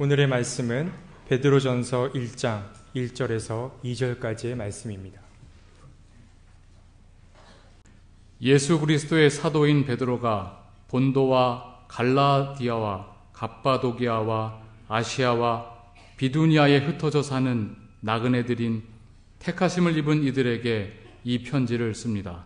오늘의 말씀은 베드로전서 1장 1절에서 2절까지의 말씀입니다. 예수 그리스도의 사도인 베드로가 본도와 갈라디아와 갑바도기아와 아시아와 비두니아에 흩어져 사는 나그네들인 택하심을 입은 이들에게 이 편지를 씁니다.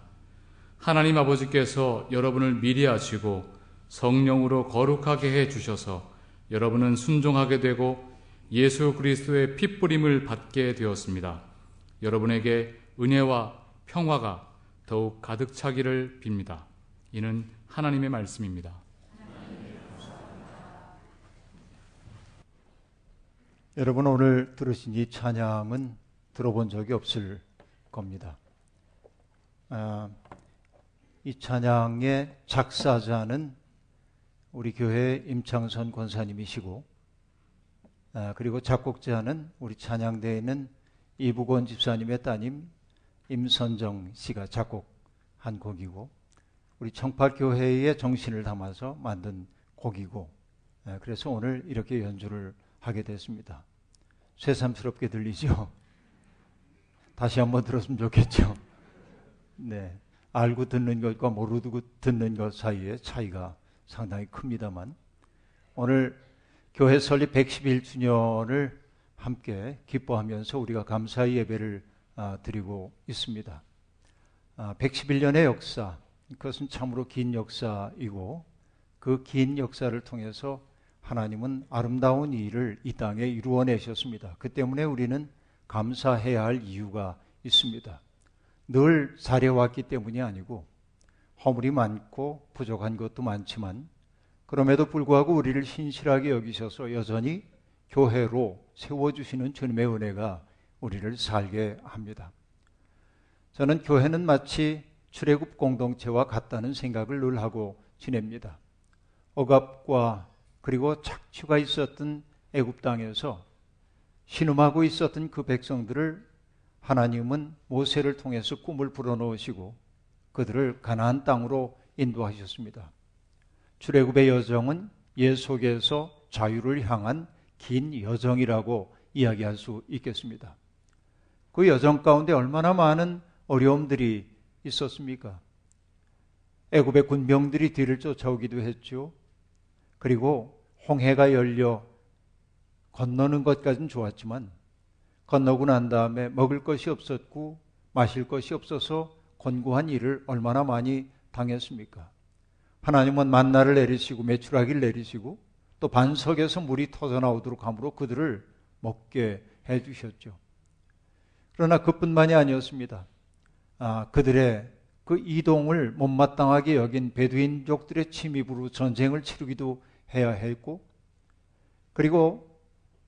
하나님 아버지께서 여러분을 미리 아시고 성령으로 거룩하게 해 주셔서 여러분은 순종하게 되고 예수 그리스도의 핏부림을 받게 되었습니다. 여러분에게 은혜와 평화가 더욱 가득 차기를 빕니다. 이는 하나님의 말씀입니다. 여러분 오늘 들으신 이 찬양은 들어본 적이 없을 겁니다. 아, 이 찬양의 작사자는 우리 교회 임창선 권사님이시고 아, 그리고 작곡자는 우리 찬양대에 있는 이부권 집사님의 따님 임선정 씨가 작곡한 곡이고 우리 청팔교회의 정신을 담아서 만든 곡이고 아, 그래서 오늘 이렇게 연주를 하게 됐습니다. 새삼스럽게 들리죠? 다시 한번 들었으면 좋겠죠? 네. 알고 듣는 것과 모르고 듣는 것 사이의 차이가 상당히 큽니다만 오늘 교회 설립 111주년을 함께 기뻐하면서 우리가 감사의 예배를 아, 드리고 있습니다. 111년의 아, 역사, 그것은 참으로 긴 역사이고 그 긴 역사를 통해서 하나님은 아름다운 일을 이 땅에 이루어내셨습니다. 그 때문에 우리는 감사해야 할 이유가 있습니다. 늘 잘해왔기 때문이 아니고 허물이 많고 부족한 것도 많지만 그럼에도 불구하고 우리를 신실하게 여기셔서 여전히 교회로 세워주시는 주님의 은혜가 우리를 살게 합니다. 저는 교회는 마치 출애굽 공동체와 같다는 생각을 늘 하고 지냅니다. 억압과 그리고 착취가 있었던 애굽 땅에서 신음하고 있었던 그 백성들을 하나님은 모세를 통해서 꿈을 불어넣으시고 그들을 가나안 땅으로 인도하셨습니다. 출애굽의 여정은 예 속에서 자유를 향한 긴 여정이라고 이야기할 수 있겠습니다. 그 여정 가운데 얼마나 많은 어려움들이 있었습니까? 애굽의 군병들이 뒤를 쫓아오기도 했죠. 그리고 홍해가 열려 건너는 것까지는 좋았지만 건너고 난 다음에 먹을 것이 없었고 마실 것이 없어서 권고한 일을 얼마나 많이 당했습니까? 하나님은 만나를 내리시고 매출하기를 내리시고 또 반석에서 물이 터져 나오도록 함으로 그들을 먹게 해 주셨죠. 그러나 그뿐만이 아니었습니다. 아, 그들의 그 이동을 못마땅하게 여긴 베두인족들의 침입으로 전쟁을 치르기도 해야 했고 그리고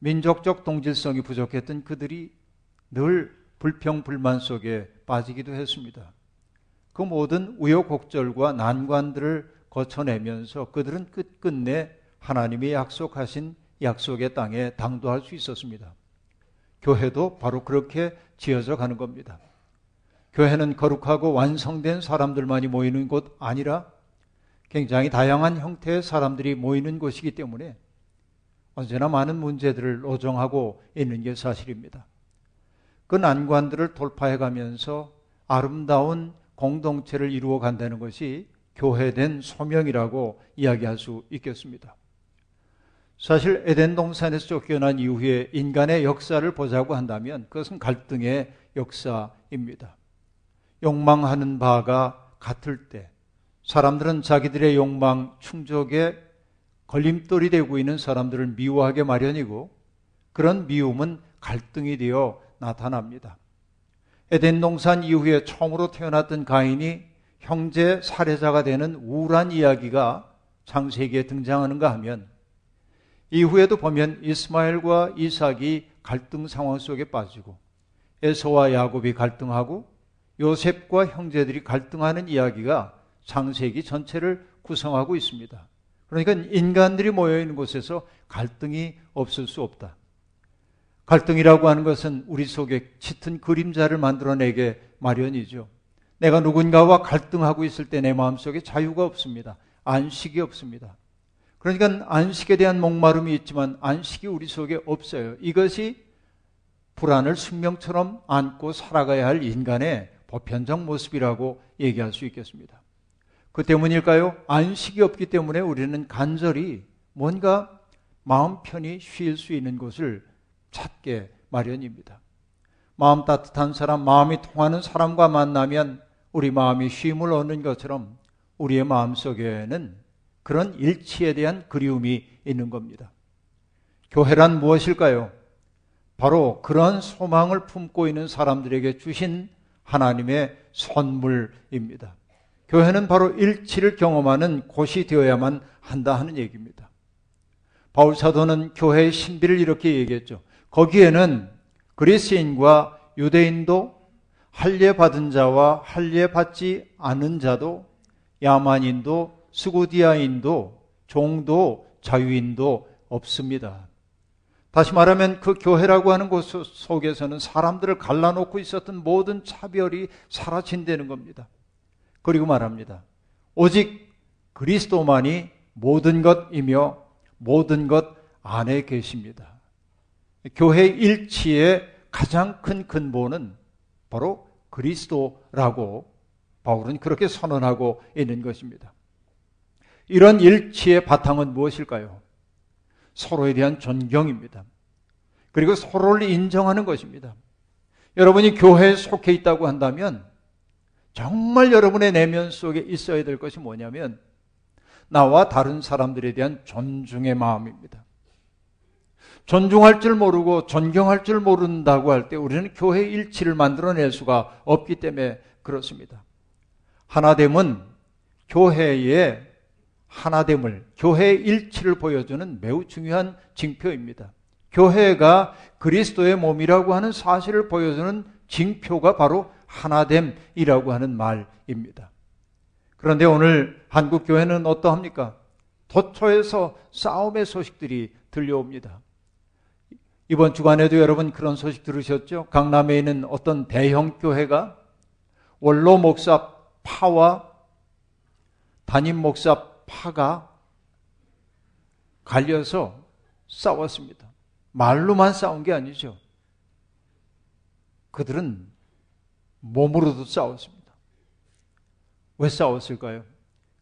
민족적 동질성이 부족했던 그들이 늘 불평 불만 속에 빠지기도 했습니다. 그 모든 우여곡절과 난관들을 거쳐내면서 그들은 끝끝내 하나님이 약속하신 약속의 땅에 당도할 수 있었습니다. 교회도 바로 그렇게 지어져 가는 겁니다. 교회는 거룩하고 완성된 사람들만이 모이는 곳 아니라 굉장히 다양한 형태의 사람들이 모이는 곳이기 때문에 언제나 많은 문제들을 노정하고 있는 게 사실입니다. 그 난관들을 돌파해 가면서 아름다운 공동체를 이루어 간다는 것이 교회된 소명이라고 이야기할 수 있겠습니다. 사실 에덴 동산에서 쫓겨난 이후에 인간의 역사를 보자고 한다면 그것은 갈등의 역사입니다. 욕망하는 바가 같을 때 사람들은 자기들의 욕망 충족에 걸림돌이 되고 있는 사람들을 미워하게 마련이고 그런 미움은 갈등이 되어 나타납니다. 에덴 동산 이후에 처음으로 태어났던 가인이 형제 살해자가 되는 우울한 이야기가 창세기에 등장하는가 하면 이후에도 보면 이스마엘과 이삭이 갈등 상황 속에 빠지고 에서와 야곱이 갈등하고 요셉과 형제들이 갈등하는 이야기가 창세기 전체를 구성하고 있습니다. 그러니까 인간들이 모여 있는 곳에서 갈등이 없을 수 없다. 갈등이라고 하는 것은 우리 속에 짙은 그림자를 만들어내게 마련이죠. 내가 누군가와 갈등하고 있을 때 내 마음속에 자유가 없습니다. 안식이 없습니다. 그러니까 안식에 대한 목마름이 있지만 안식이 우리 속에 없어요. 이것이 불안을 숙명처럼 안고 살아가야 할 인간의 보편적 모습이라고 얘기할 수 있겠습니다. 그 때문일까요? 안식이 없기 때문에 우리는 간절히 뭔가 마음 편히 쉴 수 있는 곳을 찾게 마련입니다. 마음 따뜻한 사람, 마음이 통하는 사람과 만나면 우리 마음이 쉼을 얻는 것처럼 우리의 마음 속에는 그런 일치에 대한 그리움이 있는 겁니다. 교회란 무엇일까요? 바로 그런 소망을 품고 있는 사람들에게 주신 하나님의 선물입니다. 교회는 바로 일치를 경험하는 곳이 되어야만 한다 하는 얘기입니다. 바울 사도는 교회의 신비를 이렇게 얘기했죠. 거기에는 그리스인과 유대인도 할례 받은 자와 할례 받지 않은 자도 야만인도 스구디아인도 종도 자유인도 없습니다. 다시 말하면 그 교회라고 하는 곳 속에서는 사람들을 갈라놓고 있었던 모든 차별이 사라진다는 겁니다. 그리고 말합니다. 오직 그리스도만이 모든 것이며 모든 것 안에 계십니다. 교회 일치의 가장 큰 근본은 바로 그리스도라고 바울은 그렇게 선언하고 있는 것입니다. 이런 일치의 바탕은 무엇일까요? 서로에 대한 존경입니다. 그리고 서로를 인정하는 것입니다. 여러분이 교회에 속해 있다고 한다면 정말 여러분의 내면 속에 있어야 될 것이 뭐냐면 나와 다른 사람들에 대한 존중의 마음입니다. 존중할 줄 모르고 존경할 줄 모른다고 할 때 우리는 교회 일치를 만들어낼 수가 없기 때문에 그렇습니다. 하나됨은 교회의 하나됨을, 교회의 일치를 보여주는 매우 중요한 징표입니다. 교회가 그리스도의 몸이라고 하는 사실을 보여주는 징표가 바로 하나됨이라고 하는 말입니다. 그런데 오늘 한국 교회는 어떠합니까? 도처에서 싸움의 소식들이 들려옵니다. 이번 주간에도 여러분 그런 소식 들으셨죠? 강남에 있는 어떤 대형 교회가 원로 목사 파와 담임 목사 파가 갈려서 싸웠습니다. 말로만 싸운 게 아니죠. 그들은 몸으로도 싸웠습니다. 왜 싸웠을까요?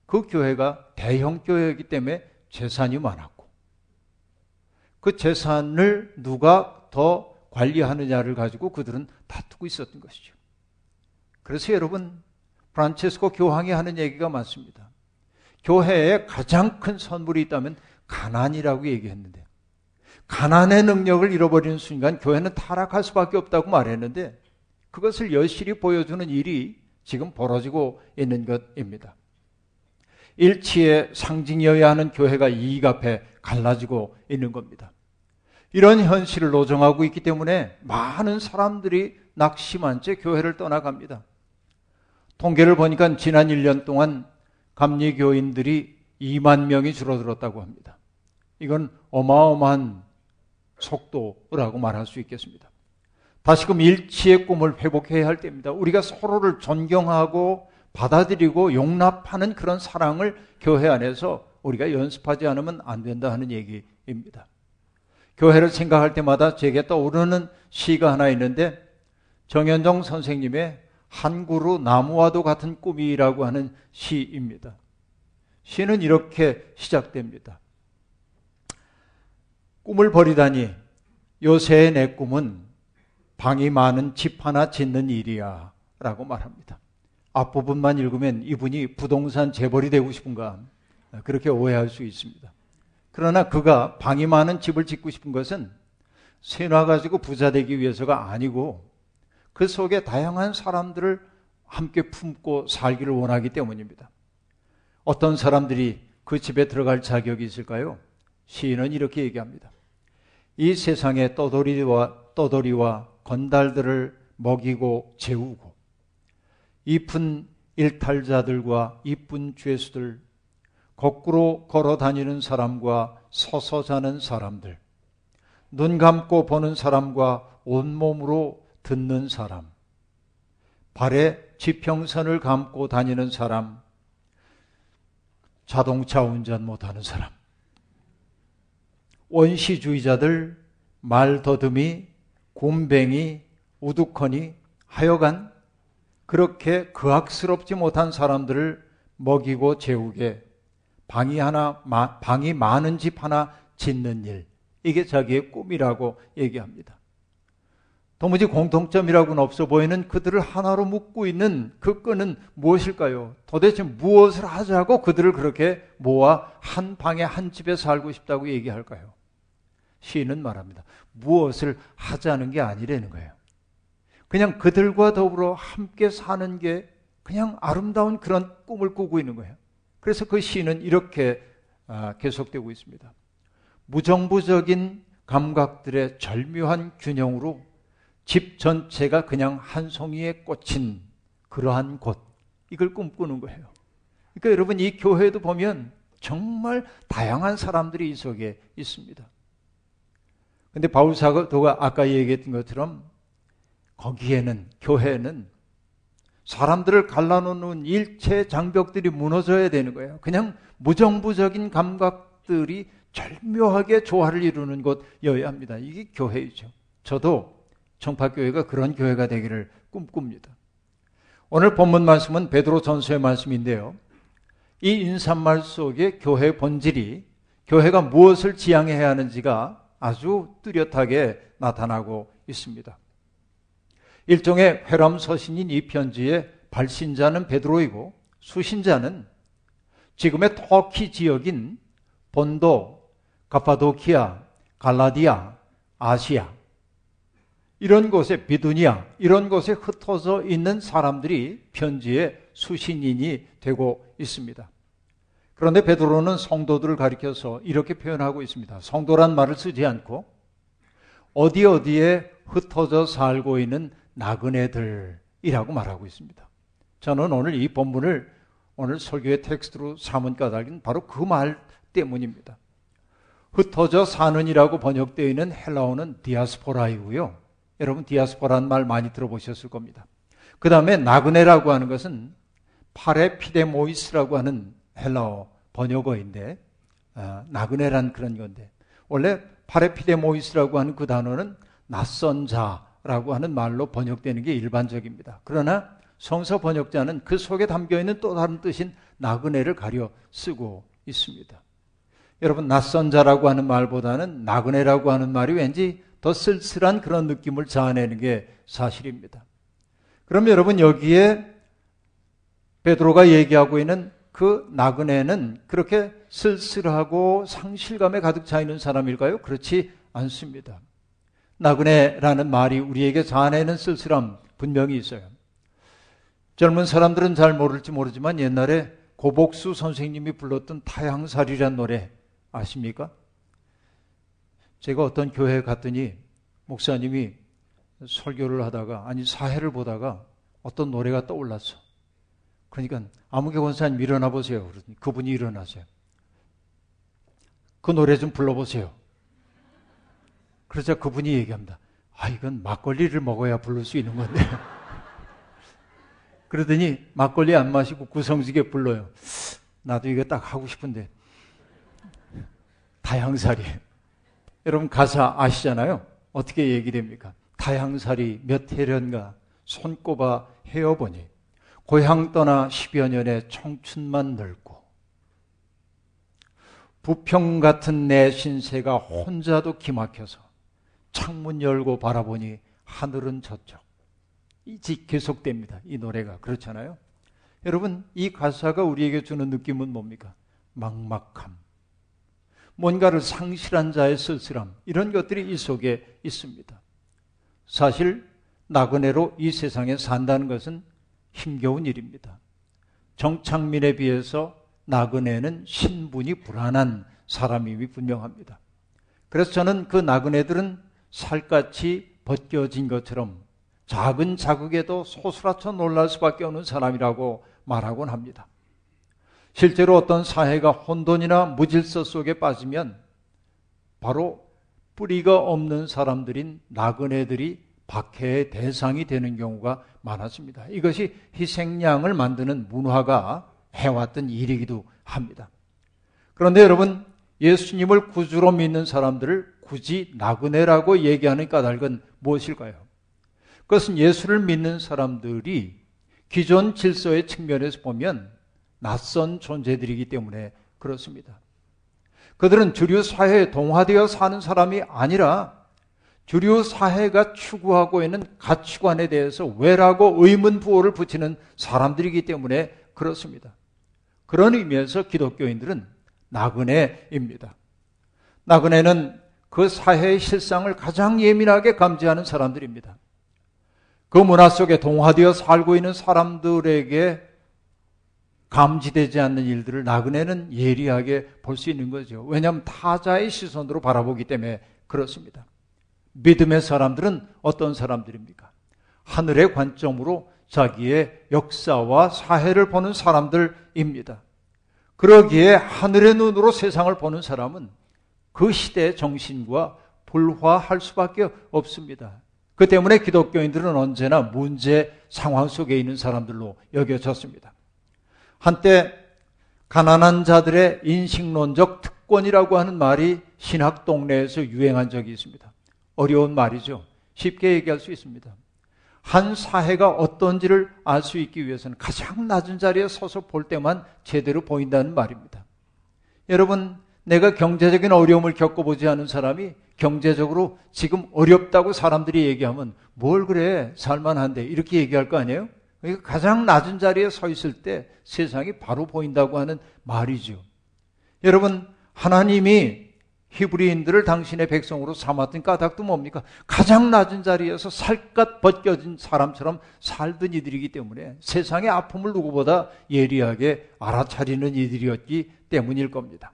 그 교회가 대형 교회이기 때문에 재산이 많았고, 그 재산을 누가 더 관리하느냐를 가지고 그들은 다투고 있었던 것이죠. 그래서 여러분, 프란체스코 교황이 하는 얘기가 많습니다. 교회에 가장 큰 선물이 있다면 가난이라고 얘기했는데 가난의 능력을 잃어버리는 순간 교회는 타락할 수밖에 없다고 말했는데 그것을 여실히 보여주는 일이 지금 벌어지고 있는 것입니다. 일치의 상징이어야 하는 교회가 이익 앞에 갈라지고 있는 겁니다. 이런 현실을 노정하고 있기 때문에 많은 사람들이 낙심한 채 교회를 떠나갑니다. 통계를 보니까 지난 1년 동안 감리교인들이 2만 명이 줄어들었다고 합니다. 이건 어마어마한 속도라고 말할 수 있겠습니다. 다시금 일치의 꿈을 회복해야 할 때입니다. 우리가 서로를 존경하고 받아들이고 용납하는 그런 사랑을 교회 안에서 우리가 연습하지 않으면 안 된다 하는 얘기입니다. 교회를 생각할 때마다 제게 떠오르는 시가 하나 있는데 정현정 선생님의 한 그루 나무와도 같은 꿈이라고 하는 시입니다. 시는 이렇게 시작됩니다. 꿈을 버리다니 요새 내 꿈은 방이 많은 집 하나 짓는 일이야 라고 말합니다. 앞부분만 읽으면 이분이 부동산 재벌이 되고 싶은가 그렇게 오해할 수 있습니다. 그러나 그가 방이 많은 집을 짓고 싶은 것은 세놔 가지고 부자 되기 위해서가 아니고 그 속에 다양한 사람들을 함께 품고 살기를 원하기 때문입니다. 어떤 사람들이 그 집에 들어갈 자격이 있을까요? 시인은 이렇게 얘기합니다. 이 세상의 떠돌이와 떠돌이와 건달들을 먹이고 재우고 이쁜 일탈자들과 이쁜 죄수들 거꾸로 걸어 다니는 사람과 서서 자는 사람들 눈 감고 보는 사람과 온몸으로 듣는 사람, 발에 지평선을 감고 다니는 사람, 자동차 운전 못하는 사람, 원시주의자들, 말 더듬이, 곰뱅이, 우두커니 하여간 그렇게 그악스럽지 못한 사람들을 먹이고 재우게 방이 하나 방이 많은 집 하나 짓는 일 이게 자기의 꿈이라고 얘기합니다. 도무지 공통점이라고는 없어 보이는 그들을 하나로 묶고 있는 그 끈은 무엇일까요? 도대체 무엇을 하자고 그들을 그렇게 모아 한 방에 한 집에 살고 싶다고 얘기할까요? 시인은 말합니다. 무엇을 하자는 게 아니라는 거예요. 그냥 그들과 더불어 함께 사는 게 그냥 아름다운 그런 꿈을 꾸고 있는 거예요. 그래서 그 시는 이렇게 아, 계속되고 있습니다. 무정부적인 감각들의 절묘한 균형으로 집 전체가 그냥 한 송이에 꽂힌 그러한 곳, 이걸 꿈꾸는 거예요. 그러니까 여러분 이 교회도 보면 정말 다양한 사람들이 이 속에 있습니다. 근데 바울 사도가 아까 얘기했던 것처럼 거기에는 교회는 사람들을 갈라놓는 일체 장벽들이 무너져야 되는 거예요. 그냥 무정부적인 감각들이 절묘하게 조화를 이루는 곳이어야 합니다. 이게 교회이죠. 저도 청파교회가 그런 교회가 되기를 꿈꿉니다. 오늘 본문 말씀은 베드로 전서의 말씀인데요. 이 인사말 속에 교회의 본질이 교회가 무엇을 지향해야 하는지가 아주 뚜렷하게 나타나고 있습니다. 일종의 회람 서신인 이 편지의 발신자는 베드로이고 수신자는 지금의 터키 지역인 본도, 가파도키아, 갈라디아, 아시아 이런 곳에 비두니아 이런 곳에 흩어져 있는 사람들이 편지의 수신인이 되고 있습니다. 그런데 베드로는 성도들을 가리켜서 이렇게 표현하고 있습니다. 성도란 말을 쓰지 않고 어디 어디에 흩어져 살고 있는 나그네들이라고 말하고 있습니다. 저는 오늘 이 본문을 오늘 설교의 텍스트로 삼은 까닭은 바로 그 말 때문입니다. 흩어져 사는이라고 번역되어 있는 헬라어는 디아스포라이고요. 여러분 디아스포라는 말 많이 들어보셨을 겁니다. 그 다음에 나그네라고 하는 것은 παρεπιδήμοις라고 하는 헬라어 번역어인데 아, 나그네란 그런 건데 원래 파레피데모이스라고 하는 그 단어는 낯선 자 라고 하는 말로 번역되는 게 일반적입니다. 그러나 성서 번역자는 그 속에 담겨 있는 또 다른 뜻인 나그네를 가려 쓰고 있습니다. 여러분 낯선 자라고 하는 말보다는 나그네라고 하는 말이 왠지 더 쓸쓸한 그런 느낌을 자아내는 게 사실입니다. 그럼 여러분 여기에 베드로가 얘기하고 있는 그 나그네는 그렇게 쓸쓸하고 상실감에 가득 차 있는 사람일까요? 그렇지 않습니다. 나그네라는 말이 우리에게 자아내는 쓸쓸함 분명히 있어요. 젊은 사람들은 잘 모를지 모르지만 옛날에 고복수 선생님이 불렀던 타향살이란 노래 아십니까? 제가 어떤 교회에 갔더니 목사님이 설교를 하다가 아니 사회를 보다가 어떤 노래가 떠올랐어. 그러니까 아무개 원사님 일어나 보세요. 그러더니 그분이 일어나세요. 그 노래 좀 불러보세요. 그러자 그분이 얘기합니다. 아, 이건 막걸리를 먹어야 부를 수 있는 건데. 그러더니 막걸리 안 마시고 구성지게 불러요. 나도 이거 딱 하고 싶은데. 다양살이. 여러분 가사 아시잖아요? 어떻게 얘기됩니까? 다양살이 몇 해련가 손꼽아 헤어보니 고향 떠나 10여 년의 청춘만 늙고 부평 같은 내 신세가 혼자도 기막혀서 창문 열고 바라보니 하늘은 저쪽. 이 계속됩니다. 이 노래가. 그렇잖아요? 여러분, 이 가사가 우리에게 주는 느낌은 뭡니까? 막막함. 뭔가를 상실한 자의 쓸쓸함. 이런 것들이 이 속에 있습니다. 사실, 나그네로 이 세상에 산다는 것은 힘겨운 일입니다. 정창민에 비해서 나그네는 신분이 불안한 사람임이 분명합니다. 그래서 저는 그 나그네들은 살갗이 벗겨진 것처럼 작은 자극에도 소스라쳐 놀랄 수밖에 없는 사람이라고 말하곤 합니다. 실제로 어떤 사회가 혼돈이나 무질서 속에 빠지면 바로 뿌리가 없는 사람들인 나그네들이 박해의 대상이 되는 경우가 많았습니다. 이것이 희생양을 만드는 문화가 해왔던 일이기도 합니다. 그런데 여러분, 예수님을 구주로 믿는 사람들을 굳이 나그네라고 얘기하는 까닭은 무엇일까요? 그것은 예수를 믿는 사람들이 기존 질서의 측면에서 보면 낯선 존재들이기 때문에 그렇습니다. 그들은 주류 사회에 동화되어 사는 사람이 아니라 주류 사회가 추구하고 있는 가치관에 대해서 왜라고 의문 부호를 붙이는 사람들이기 때문에 그렇습니다. 그런 의미에서 기독교인들은 나그네입니다. 나그네는 그 사회의 실상을 가장 예민하게 감지하는 사람들입니다. 그 문화 속에 동화되어 살고 있는 사람들에게 감지되지 않는 일들을 나그네는 예리하게 볼 수 있는 거죠. 왜냐하면 타자의 시선으로 바라보기 때문에 그렇습니다. 믿음의 사람들은 어떤 사람들입니까? 하늘의 관점으로 자기의 역사와 사회를 보는 사람들입니다. 그러기에 하늘의 눈으로 세상을 보는 사람은 그 시대의 정신과 불화할 수밖에 없습니다. 그 때문에 기독교인들은 언제나 문제 상황 속에 있는 사람들로 여겨졌습니다. 한때 가난한 자들의 인식론적 특권이라고 하는 말이 신학 동네에서 유행한 적이 있습니다. 어려운 말이죠. 쉽게 얘기할 수 있습니다. 한 사회가 어떤지를 알 수 있기 위해서는 가장 낮은 자리에 서서 볼 때만 제대로 보인다는 말입니다. 여러분, 내가 경제적인 어려움을 겪어보지 않은 사람이 경제적으로 지금 어렵다고 사람들이 얘기하면 뭘 그래 살만한데 이렇게 얘기할 거 아니에요? 그러니까 가장 낮은 자리에 서 있을 때 세상이 바로 보인다고 하는 말이죠. 여러분 하나님이 히브리인들을 당신의 백성으로 삼았던 까닭도 뭡니까? 가장 낮은 자리에서 살갗 벗겨진 사람처럼 살던 이들이기 때문에 세상의 아픔을 누구보다 예리하게 알아차리는 이들이었기 때문일 겁니다.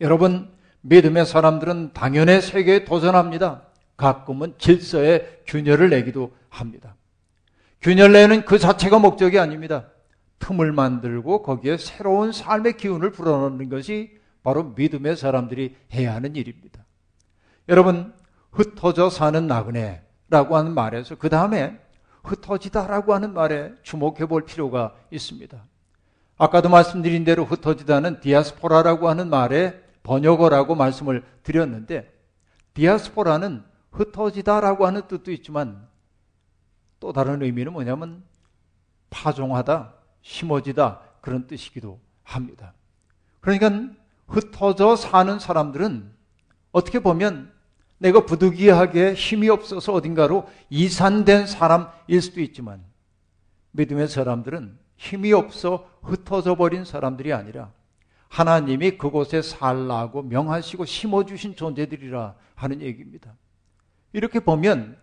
여러분, 믿음의 사람들은 당연의 세계에 도전합니다. 가끔은 질서에 균열을 내기도 합니다. 균열 내는 그 자체가 목적이 아닙니다. 틈을 만들고 거기에 새로운 삶의 기운을 불어넣는 것이 바로 믿음의 사람들이 해야 하는 일입니다. 여러분, 흩어져 사는 나그네라고 하는 말에서 그 다음에 흩어지다라고 하는 말에 주목해 볼 필요가 있습니다. 아까도 말씀드린 대로 흩어지다는 디아스포라라고 하는 말에 번역어라고 말씀을 드렸는데 디아스포라는 흩어지다라고 하는 뜻도 있지만 또 다른 의미는 뭐냐면 파종하다, 심어지다 그런 뜻이기도 합니다. 그러니까 흩어져 사는 사람들은 어떻게 보면 내가 부득이하게 힘이 없어서 어딘가로 이산된 사람일 수도 있지만 믿음의 사람들은 힘이 없어 흩어져 버린 사람들이 아니라 하나님이 그곳에 살라고 명하시고 심어주신 존재들이라 하는 얘기입니다. 이렇게 보면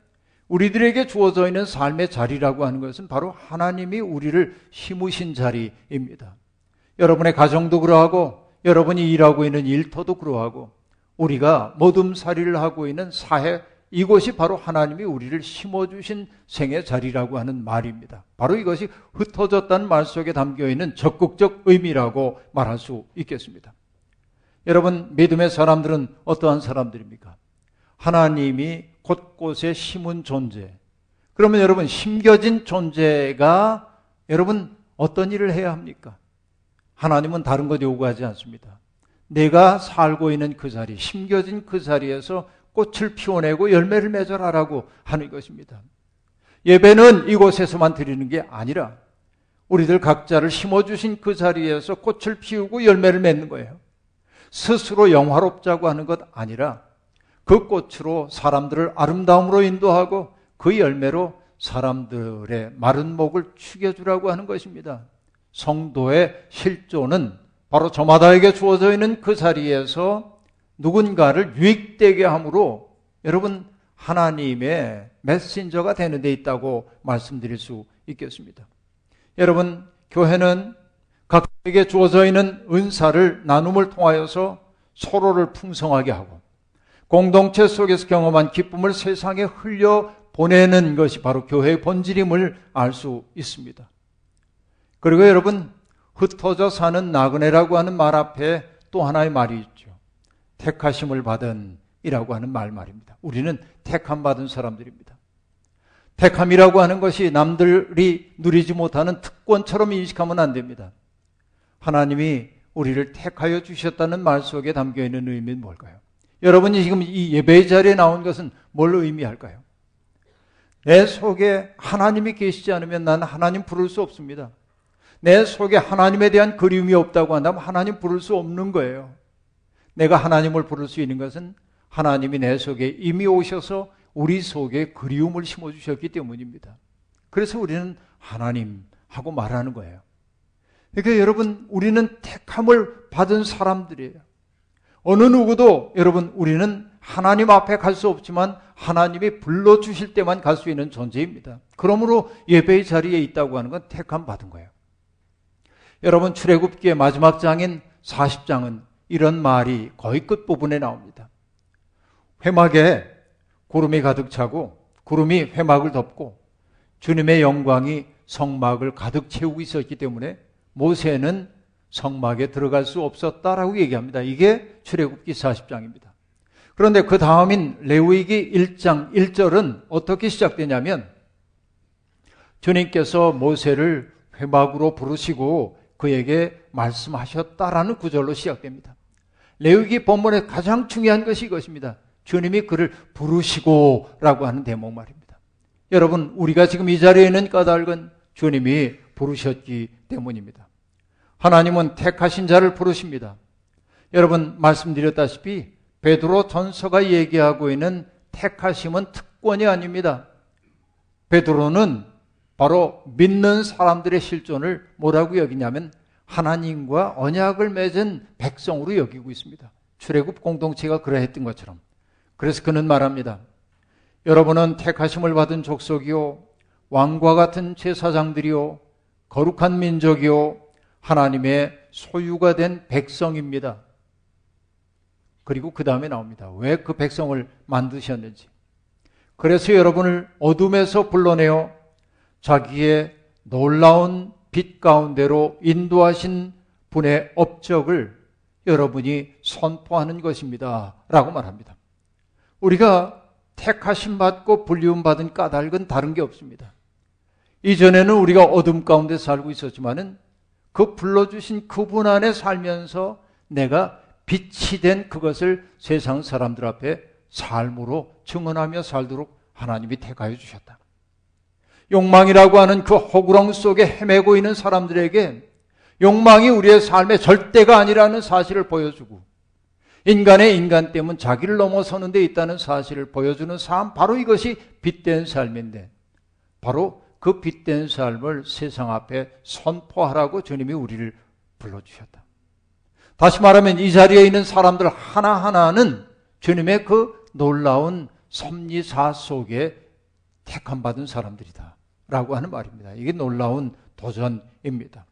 우리들에게 주어져 있는 삶의 자리라고 하는 것은 바로 하나님이 우리를 심으신 자리입니다. 여러분의 가정도 그러하고 여러분이 일하고 있는 일터도 그러하고 우리가 모둠살이를 하고 있는 사회 이곳이 바로 하나님이 우리를 심어주신 생의 자리라고 하는 말입니다. 바로 이것이 흩어졌다는 말 속에 담겨 있는 적극적 의미라고 말할 수 있겠습니다. 여러분, 믿음의 사람들은 어떠한 사람들입니까? 하나님이 곳곳에 심은 존재. 그러면 여러분, 심겨진 존재가 여러분 어떤 일을 해야 합니까? 하나님은 다른 것 요구하지 않습니다. 내가 살고 있는 그 자리, 심겨진 그 자리에서 꽃을 피워내고 열매를 맺어라라고 하는 것입니다. 예배는 이곳에서만 드리는 게 아니라 우리들 각자를 심어주신 그 자리에서 꽃을 피우고 열매를 맺는 거예요. 스스로 영화롭자고 하는 것 아니라 그 꽃으로 사람들을 아름다움으로 인도하고 그 열매로 사람들의 마른 목을 축여주라고 하는 것입니다. 성도의 실존은 바로 저마다에게 주어져 있는 그 자리에서 누군가를 유익되게 함으로 여러분 하나님의 메신저가 되는 데 있다고 말씀드릴 수 있겠습니다. 여러분 교회는 각에게 주어져 있는 은사를 나눔을 통하여서 서로를 풍성하게 하고 공동체 속에서 경험한 기쁨을 세상에 흘려 보내는 것이 바로 교회의 본질임을 알 수 있습니다. 그리고 여러분 흩어져 사는 나그네라고 하는 말 앞에 또 하나의 말이 있죠. 택하심을 받은 이라고 하는 말 말입니다. 우리는 택함 받은 사람들입니다. 택함이라고 하는 것이 남들이 누리지 못하는 특권처럼 인식하면 안 됩니다. 하나님이 우리를 택하여 주셨다는 말 속에 담겨 있는 의미는 뭘까요? 여러분이 지금 이 예배의 자리에 나온 것은 뭘 의미할까요? 내 속에 하나님이 계시지 않으면 나는 하나님 부를 수 없습니다. 내 속에 하나님에 대한 그리움이 없다고 한다면 하나님 부를 수 없는 거예요. 내가 하나님을 부를 수 있는 것은 하나님이 내 속에 이미 오셔서 우리 속에 그리움을 심어주셨기 때문입니다. 그래서 우리는 하나님 하고 말하는 거예요. 그러니까 여러분, 우리는 택함을 받은 사람들이에요. 어느 누구도 여러분, 우리는 하나님 앞에 갈 수 없지만 하나님이 불러주실 때만 갈 수 있는 존재입니다. 그러므로 예배의 자리에 있다고 하는 건 택함 받은 거예요. 여러분, 출애굽기의 마지막 장인 40장은 이런 말이 거의 끝부분에 나옵니다. 회막에 구름이 가득 차고 구름이 회막을 덮고 주님의 영광이 성막을 가득 채우고 있었기 때문에 모세는 성막에 들어갈 수 없었다라고 얘기합니다. 이게 출애굽기 40장입니다. 그런데 그 다음인 레위기 1장 1절은 어떻게 시작되냐면 주님께서 모세를 회막으로 부르시고 그에게 말씀하셨다라는 구절로 시작됩니다. 레위기 본문의 가장 중요한 것이 이것입니다. 주님이 그를 부르시고라고 하는 대목 말입니다. 여러분, 우리가 지금 이 자리에 있는 까닭은 주님이 부르셨기 때문입니다. 하나님은 택하신 자를 부르십니다. 여러분 말씀드렸다시피 베드로 전서가 얘기하고 있는 택하심은 특권이 아닙니다. 베드로는 바로 믿는 사람들의 실존을 뭐라고 여기냐면 하나님과 언약을 맺은 백성으로 여기고 있습니다. 출애굽 공동체가 그러했던 것처럼. 그래서 그는 말합니다. 여러분은 택하심을 받은 족속이요 왕과 같은 제사장들이요 거룩한 민족이요 하나님의 소유가 된 백성입니다. 그리고 그 다음에 나옵니다. 왜 그 백성을 만드셨는지. 그래서 여러분을 어둠에서 불러내어 자기의 놀라운 빛 가운데로 인도하신 분의 업적을 여러분이 선포하는 것입니다. 라고 말합니다. 우리가 택하심 받고 불리움 받은 까닭은 다른 게 없습니다. 이전에는 우리가 어둠 가운데 살고 있었지만은 그 불러주신 그분 안에 살면서 내가 빛이 된 그것을 세상 사람들 앞에 삶으로 증언하며 살도록 하나님이 택하여 주셨다. 욕망이라고 하는 그 허구렁 속에 헤매고 있는 사람들에게 욕망이 우리의 삶의 절대가 아니라는 사실을 보여주고 인간의 인간 때문 자기를 넘어서는 데 있다는 사실을 보여주는 삶 바로 이것이 빛된 삶인데 바로 그 빛된 삶을 세상 앞에 선포하라고 주님이 우리를 불러주셨다. 다시 말하면 이 자리에 있는 사람들 하나하나는 주님의 그 놀라운 섭리사 속에 택함 받은 사람들이다. 라고 하는 말입니다. 이게 놀라운 도전입니다.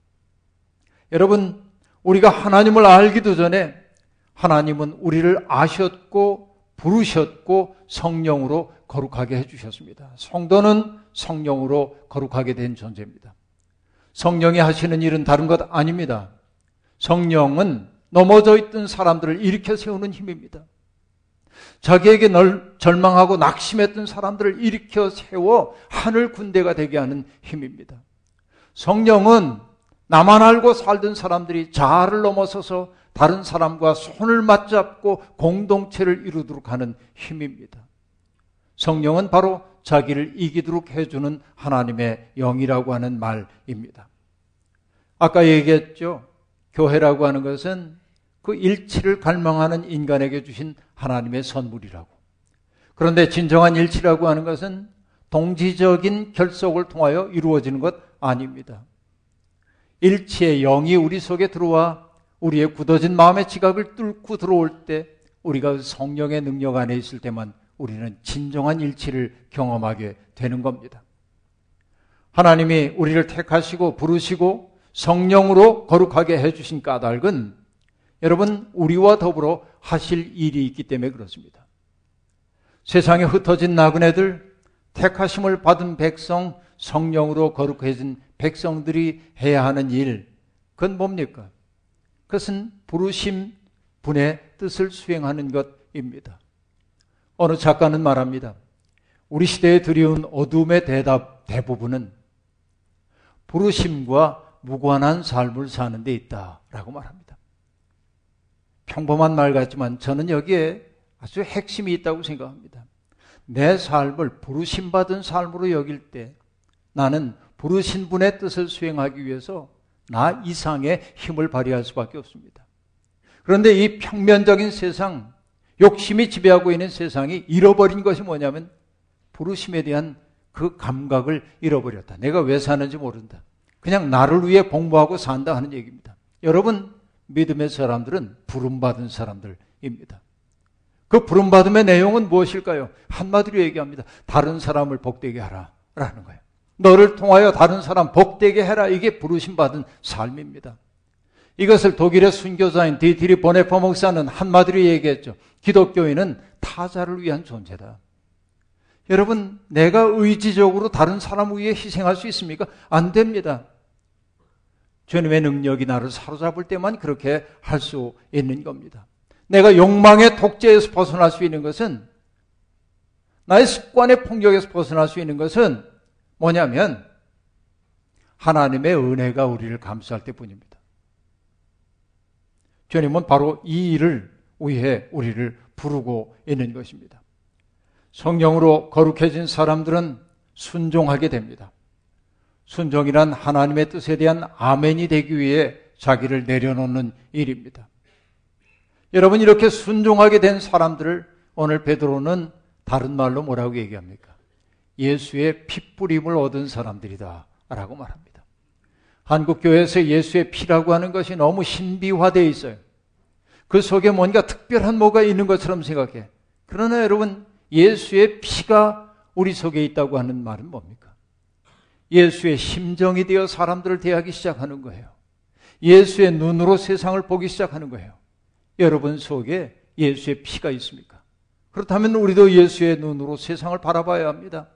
여러분, 우리가 하나님을 알기도 전에 하나님은 우리를 아셨고 부르셨고 성령으로 거룩하게 해주셨습니다. 성도는 성령으로 거룩하게 된 존재입니다. 성령이 하시는 일은 다른 것 아닙니다. 성령은 넘어져 있던 사람들을 일으켜 세우는 힘입니다. 자기에게 널 절망하고 낙심했던 사람들을 일으켜 세워 하늘 군대가 되게 하는 힘입니다. 성령은 나만 알고 살던 사람들이 자아를 넘어서서 다른 사람과 손을 맞잡고 공동체를 이루도록 하는 힘입니다. 성령은 바로 자기를 이기도록 해주는 하나님의 영이라고 하는 말입니다. 아까 얘기했죠. 교회라고 하는 것은 그 일치를 갈망하는 인간에게 주신 하나님의 선물이라고. 그런데 진정한 일치라고 하는 것은 동지적인 결속을 통하여 이루어지는 것 아닙니다. 일치의 영이 우리 속에 들어와 우리의 굳어진 마음의 지각을 뚫고 들어올 때 우리가 성령의 능력 안에 있을 때만 우리는 진정한 일치를 경험하게 되는 겁니다. 하나님이 우리를 택하시고 부르시고 성령으로 거룩하게 해주신 까닭은 여러분 우리와 더불어 하실 일이 있기 때문에 그렇습니다. 세상에 흩어진 나그네들, 택하심을 받은 백성, 성령으로 거룩해진 백성들이 해야 하는 일, 그건 뭡니까? 그것은 부르심 분의 뜻을 수행하는 것입니다. 어느 작가는 말합니다. 우리 시대에 드리운 어둠의 대답 대부분은 부르심과 무관한 삶을 사는 데 있다라고 말합니다. 평범한 말 같지만 저는 여기에 아주 핵심이 있다고 생각합니다. 내 삶을 부르심받은 삶으로 여길 때 나는 부르신 분의 뜻을 수행하기 위해서 나 이상의 힘을 발휘할 수밖에 없습니다. 그런데 이 평면적인 세상, 욕심이 지배하고 있는 세상이 잃어버린 것이 뭐냐면 부르심에 대한 그 감각을 잃어버렸다. 내가 왜 사는지 모른다. 그냥 나를 위해 공부하고 산다 하는 얘기입니다. 여러분, 믿음의 사람들은 부름받은 사람들입니다. 그 부름받음의 내용은 무엇일까요? 한마디로 얘기합니다. 다른 사람을 복되게 하라. 라는 거예요. 너를 통하여 다른 사람 복되게 해라. 이게 부르심받은 삶입니다. 이것을 독일의 순교자인 디티리 보네퍼 목사는 한마디로 얘기했죠. 기독교인은 타자를 위한 존재다. 여러분, 내가 의지적으로 다른 사람을 위해 희생할 수 있습니까? 안 됩니다. 주님의 능력이 나를 사로잡을 때만 그렇게 할 수 있는 겁니다. 내가 욕망의 독재에서 벗어날 수 있는 것은 나의 습관의 폭력에서 벗어날 수 있는 것은 뭐냐면 하나님의 은혜가 우리를 감수할 때뿐입니다. 주님은 바로 이 일을 위해 우리를 부르고 있는 것입니다. 성령으로 거룩해진 사람들은 순종하게 됩니다. 순종이란 하나님의 뜻에 대한 아멘이 되기 위해 자기를 내려놓는 일입니다. 여러분 이렇게 순종하게 된 사람들을 오늘 베드로는 다른 말로 뭐라고 얘기합니까? 예수의 핏뿌림을 얻은 사람들이다 라고 말합니다. 한국 교회에서 예수의 피라고 하는 것이 너무 신비화되어 있어요. 그 속에 뭔가 특별한 뭐가 있는 것처럼 생각해. 그러나 여러분 예수의 피가 우리 속에 있다고 하는 말은 뭡니까? 예수의 심정이 되어 사람들을 대하기 시작하는 거예요. 예수의 눈으로 세상을 보기 시작하는 거예요. 여러분 속에 예수의 피가 있습니까? 그렇다면 우리도 예수의 눈으로 세상을 바라봐야 합니다.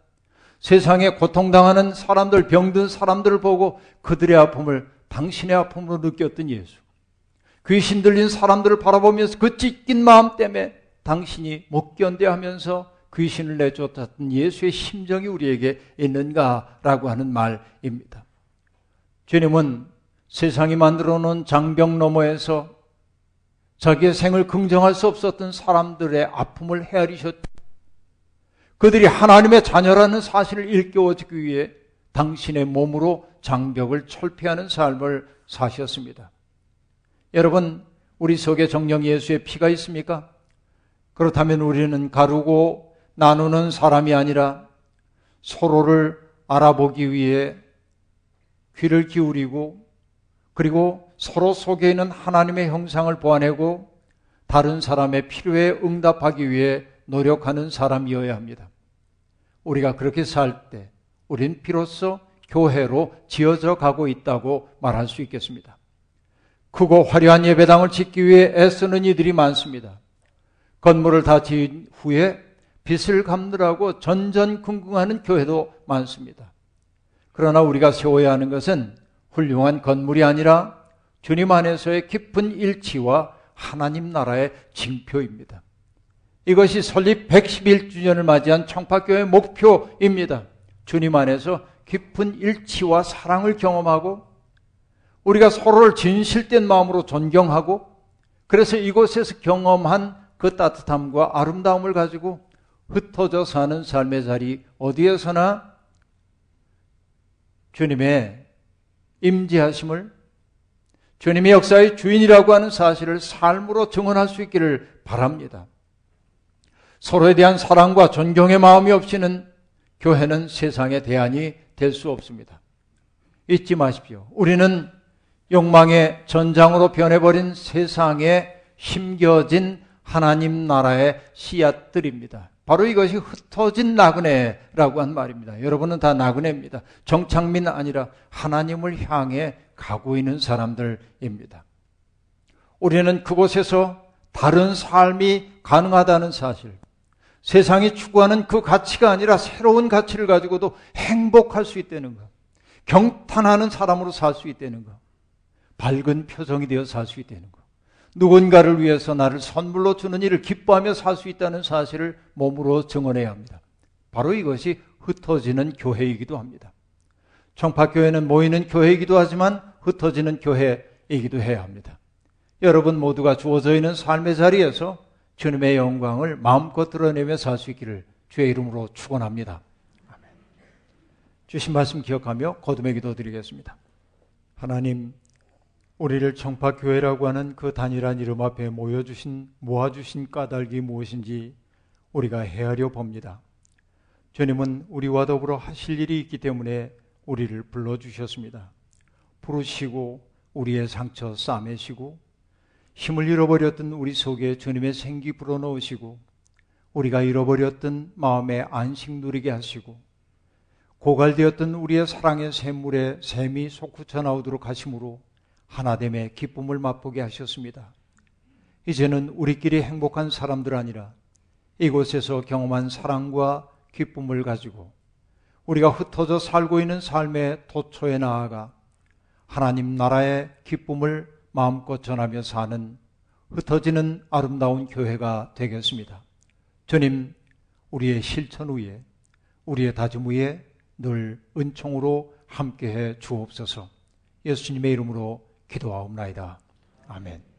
세상에 고통당하는 사람들, 병든 사람들을 보고 그들의 아픔을 당신의 아픔으로 느꼈던 예수. 귀신 들린 사람들을 바라보면서 그 찢긴 마음 때문에 당신이 못 견뎌 하면서 귀신을 내쫓았던 예수의 심정이 우리에게 있는가라고 하는 말입니다. 주님은 세상이 만들어 놓은 장벽 너머에서 자기의 생을 긍정할 수 없었던 사람들의 아픔을 헤아리셨. 그들이 하나님의 자녀라는 사실을 일깨워주기 위해 당신의 몸으로 장벽을 철폐하는 삶을 사셨습니다. 여러분, 우리 속에 정령 예수의 피가 있습니까? 그렇다면 우리는 가르고 나누는 사람이 아니라 서로를 알아보기 위해 귀를 기울이고 그리고 서로 속에 있는 하나님의 형상을 보아내고 다른 사람의 필요에 응답하기 위해 노력하는 사람이어야 합니다. 우리가 그렇게 살 때 우린 비로소 교회로 지어져 가고 있다고 말할 수 있겠습니다. 크고 화려한 예배당을 짓기 위해 애쓰는 이들이 많습니다. 건물을 다 지은 후에 빚을 갚느라고 전전긍긍하는 교회도 많습니다. 그러나 우리가 세워야 하는 것은 훌륭한 건물이 아니라 주님 안에서의 깊은 일치와 하나님 나라의 징표입니다. 이것이 설립 111주년을 맞이한 청파교의 목표입니다. 주님 안에서 깊은 일치와 사랑을 경험하고 우리가 서로를 진실된 마음으로 존경하고 그래서 이곳에서 경험한 그 따뜻함과 아름다움을 가지고 흩어져 사는 삶의 자리 어디에서나 주님의 임재하심을 주님의 역사의 주인이라고 하는 사실을 삶으로 증언할 수 있기를 바랍니다. 서로에 대한 사랑과 존경의 마음이 없이는 교회는 세상의 대안이 될 수 없습니다. 잊지 마십시오. 우리는 욕망의 전장으로 변해버린 세상에 심겨진 하나님 나라의 씨앗들입니다. 바로 이것이 흩어진 나그네라고 한 말입니다. 여러분은 다 나그네입니다. 정착민 아니라 하나님을 향해 가고 있는 사람들입니다. 우리는 그곳에서 다른 삶이 가능하다는 사실, 세상이 추구하는 그 가치가 아니라 새로운 가치를 가지고도 행복할 수 있다는 것, 경탄하는 사람으로 살 수 있다는 것, 밝은 표정이 되어 살 수 있다는 것, 누군가를 위해서 나를 선물로 주는 일을 기뻐하며 살 수 있다는 사실을 몸으로 증언해야 합니다. 바로 이것이 흩어지는 교회이기도 합니다. 청파교회는 모이는 교회이기도 하지만 흩어지는 교회이기도 해야 합니다. 여러분 모두가 주어져 있는 삶의 자리에서 주님의 영광을 마음껏 드러내며 살 수 있기를 주의 이름으로 축원합니다. 주신 말씀 기억하며 거듭의 기도 드리겠습니다. 하나님, 우리를 청파교회라고 하는 그 단일한 이름 앞에 모여주신, 모아주신 까닭이 무엇인지 우리가 헤아려 봅니다. 주님은 우리와 더불어 하실 일이 있기 때문에 우리를 불러주셨습니다. 부르시고 우리의 상처 싸매시고 힘을 잃어버렸던 우리 속에 주님의 생기 불어넣으시고 우리가 잃어버렸던 마음의 안식 누리게 하시고 고갈되었던 우리의 사랑의 샘물에 샘이 솟구쳐 나오도록 하심으로 하나됨의 기쁨을 맛보게 하셨습니다. 이제는 우리끼리 행복한 사람들 아니라 이곳에서 경험한 사랑과 기쁨을 가지고 우리가 흩어져 살고 있는 삶의 도처에 나아가 하나님 나라의 기쁨을 마음껏 전하며 사는 흩어지는 아름다운 교회가 되겠습니다. 주님, 우리의 실천 위에, 우리의 다짐 위에 늘 은총으로 함께해 주옵소서. 예수님의 이름으로 기도하옵나이다. 아멘.